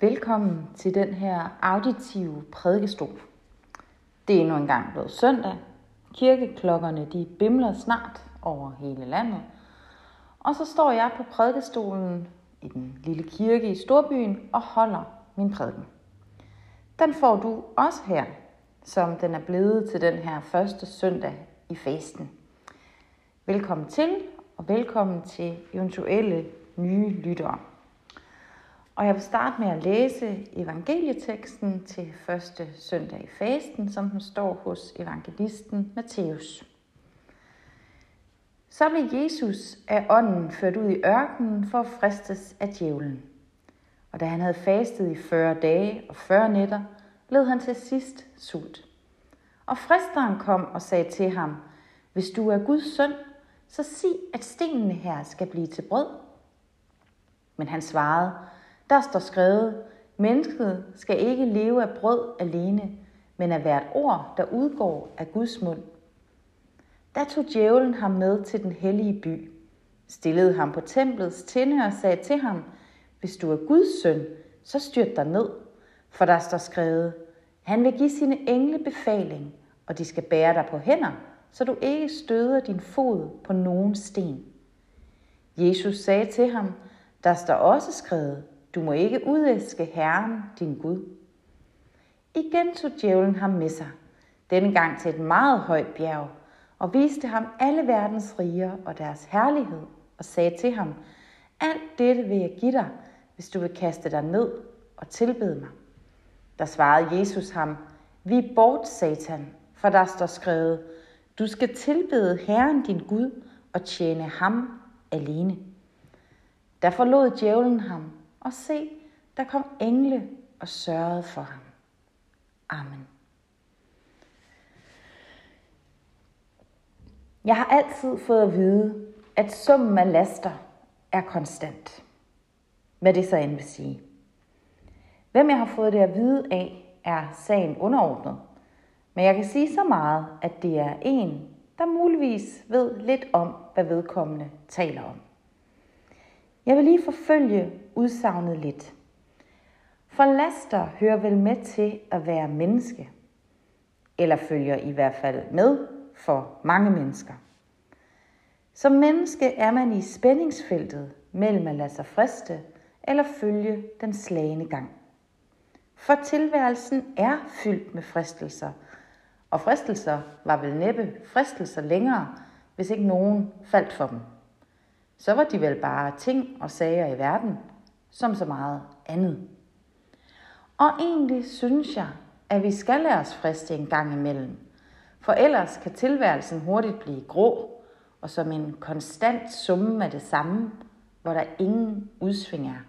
Velkommen til den her auditive prædikestol. Det er endnu engang blevet søndag. Kirkeklokkerne de bimler snart over hele landet. Og så står jeg på prædikestolen i den lille kirke i Storbyen og holder min prædiken. Den får du også her, som den er blevet til den her første søndag i fasten. Velkommen til, og velkommen til eventuelle nye lyttere. Og jeg vil starte med at læse evangelieteksten til første søndag i fasten, som den står hos evangelisten Matthæus. Så blev Jesus af ånden ført ud i ørkenen for at fristes af djævlen. Og da han havde fastet i 40 dage og 40 nætter, led han til sidst sult. Og fristeren kom og sagde til ham, hvis du er Guds søn, så sig, at stenene her skal blive til brød. Men han svarede, der står skrevet, mennesket skal ikke leve af brød alene, men af hvert ord, der udgår af Guds mund. Da tog djævlen ham med til den hellige by, stillede ham på templets tinde og sagde til ham, hvis du er Guds søn, så styrt dig ned, for der står skrevet, han vil give sine engle befaling, og de skal bære dig på hænder, så du ikke støder din fod på nogen sten. Jesus sagde til ham, der står også skrevet, du må ikke udæske Herren, din Gud. Igen tog djævlen ham med sig, denne gang til et meget højt bjerg, og viste ham alle verdens riger og deres herlighed, og sagde til ham, alt dette vil jeg give dig, hvis du vil kaste dig ned og tilbede mig. Der svarede Jesus ham, vi bort, Satan, for der står skrevet, du skal tilbede Herren din Gud og tjene ham alene. Der forlod djævlen ham, og se, der kom engle og sørgede for ham. Amen. Jeg har altid fået at vide, at summen af laster er konstant. Hvad det så end vil sige. Hvem jeg har fået det at vide af, er sagen underordnet. Men jeg kan sige så meget, at det er en, der muligvis ved lidt om, hvad vedkommende taler om. Jeg vil lige forfølge udsagnet lidt. For laster hører vel med til at være menneske, eller følger i hvert fald med for mange mennesker. Som menneske er man i spændingsfeltet mellem at lade sig friste eller følge den slagende gang. For tilværelsen er fyldt med fristelser, og fristelser var vel næppe fristelser længere, hvis ikke nogen faldt for dem så var de vel bare ting og sager i verden, som så meget andet. Og egentlig synes jeg, at vi skal lade os friste en gang imellem, for ellers kan tilværelsen hurtigt blive grå, og som en konstant summe af det samme, hvor der ingen udsving er.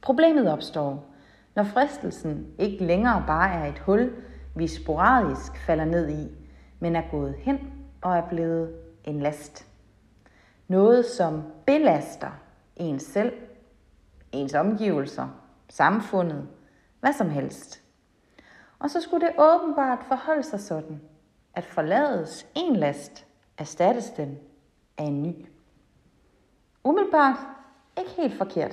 Problemet opstår, når fristelsen ikke længere bare er et hul, vi sporadisk falder ned i, men er gået hen og er blevet en last. Noget, som belaster en selv, ens omgivelser, samfundet, hvad som helst. Og så skulle det åbenbart forholde sig sådan, at forlades en last, erstattes den af en ny. Umiddelbart ikke helt forkert.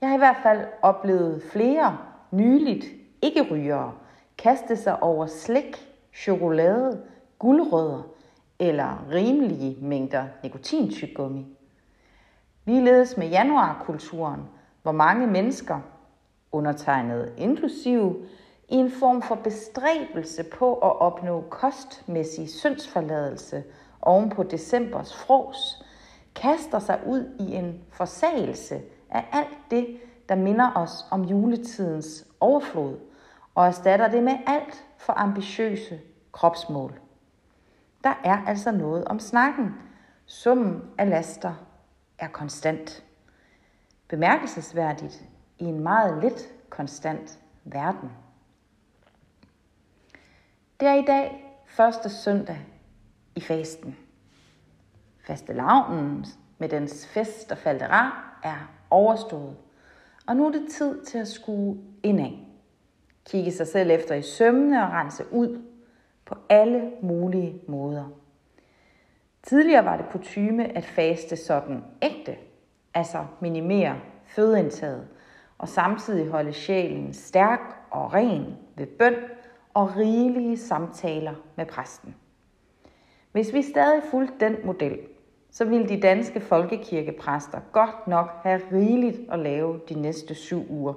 Jeg har i hvert fald oplevet flere nyligt ikke-rygere kaste sig over slik, chokolade, guldrødder eller rimelige mængder nikotintyggegummi. Ligeledes med januarkulturen, hvor mange mennesker, undertegnet inklusive, i en form for bestræbelse på at opnå kostmæssig syndsforladelse oven på decembers fros, kaster sig ud i en forsagelse af alt det, der minder os om juletidens overflod, og erstatter det med alt for ambitiøse kropsmål. Der er altså noget om snakken. Summen af laster er konstant. Bemærkelsesværdigt i en meget lidt konstant verden. Det er i dag første søndag i fasten. Fastelavnen med dens fest og faldera er overstået. Og nu er det tid til at skue indad. Kigge sig selv efter i sømmene og rense ud på alle mulige måder. Tidligere var det kutyme at faste sådan ægte, altså minimere fødeindtaget og samtidig holde sjælen stærk og ren ved bøn og rigelige samtaler med præsten. Hvis vi stadig fulgte den model, så ville de danske folkekirkepræster godt nok have rigeligt at lave de næste syv uger.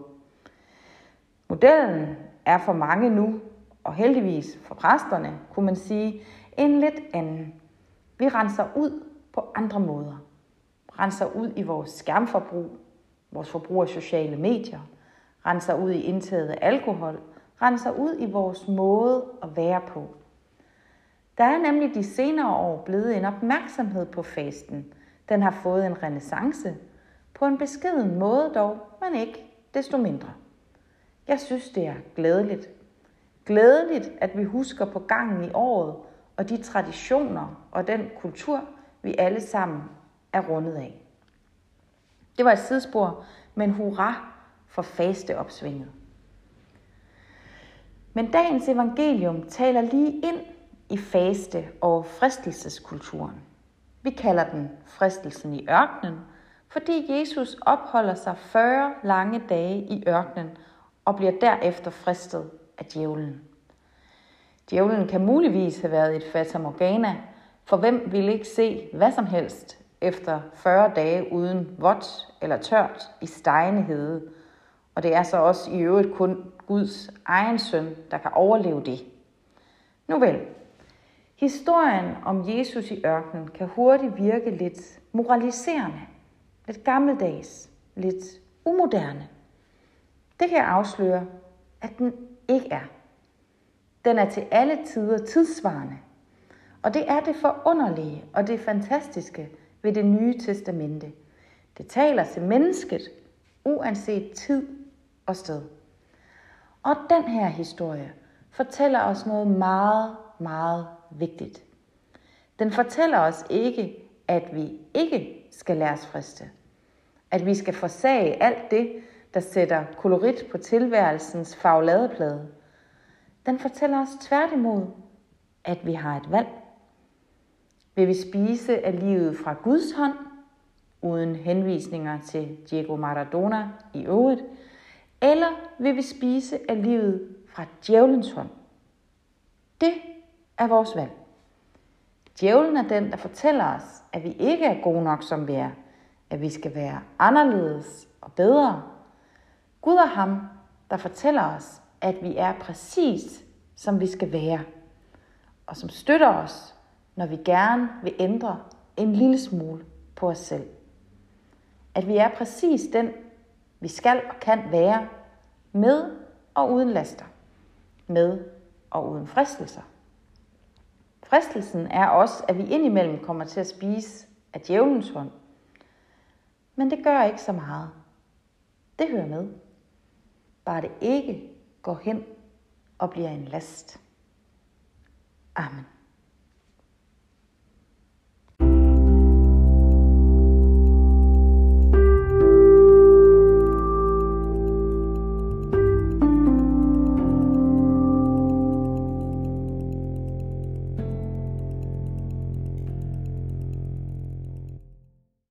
Modellen er for mange nu, og heldigvis for præsterne, kunne man sige, en lidt anden. Vi renser ud på andre måder. Renser ud i vores skærmforbrug, vores forbrug af sociale medier, renser ud i indtaget af alkohol, renser ud i vores måde at være på. Der er nemlig de senere år blevet en opmærksomhed på fasten. Den har fået en renaissance. På en beskeden måde dog, men ikke desto mindre. Jeg synes, det er glædeligt. Glædeligt, at vi husker på gangen i året og de traditioner og den kultur, vi alle sammen er rundet af. Det var et sidespor, men hurra for fasteopsvinget. Men dagens evangelium taler lige ind i faste- og fristelseskulturen. Vi kalder den fristelsen i ørkenen, fordi Jesus opholder sig 40 lange dage i ørkenen og bliver derefter fristet af djævlen. Djævlen kan muligvis have været et fata morgana, for hvem ville ikke se hvad som helst efter 40 dage uden vådt eller tørt i stegende hede. Og det er så også i øvrigt kun Guds egen søn, der kan overleve det. Nu vel, historien om Jesus i ørkenen kan hurtigt virke lidt moraliserende, lidt gammeldags, lidt umoderne. Det kan jeg afsløre, at den ikke er. Den er til alle tider tidsvarende. Og det er det forunderlige og det fantastiske ved det nye testamente. Det taler til mennesket, uanset tid og sted. Og den her historie fortæller os noget meget, meget vigtigt. Den fortæller os ikke, at vi ikke skal lade os friste. At vi skal forsage alt det, der sætter kolorit på tilværelsens fagladeplade. Den fortæller os tværtimod, at vi har et valg. Vil vi spise af livet fra Guds hånd, uden henvisninger til Diego Maradona i øvrigt, eller vil vi spise af livet fra djævelens hånd? Det er vores valg. Djævlen er den, der fortæller os, at vi ikke er gode nok, som vi er, at vi skal være anderledes og bedre. Gud er ham, der fortæller os, at vi er præcis, som vi skal være, og som støtter os, når vi gerne vil ændre en lille smule på os selv. At vi er præcis den, vi skal og kan være, med og uden laster, med og uden fristelser. Fristelsen er også, at vi indimellem kommer til at spise af djævelens hånd. Men det gør ikke så meget. Det hører med. Bare det ikke går hen og bliver en last. Amen.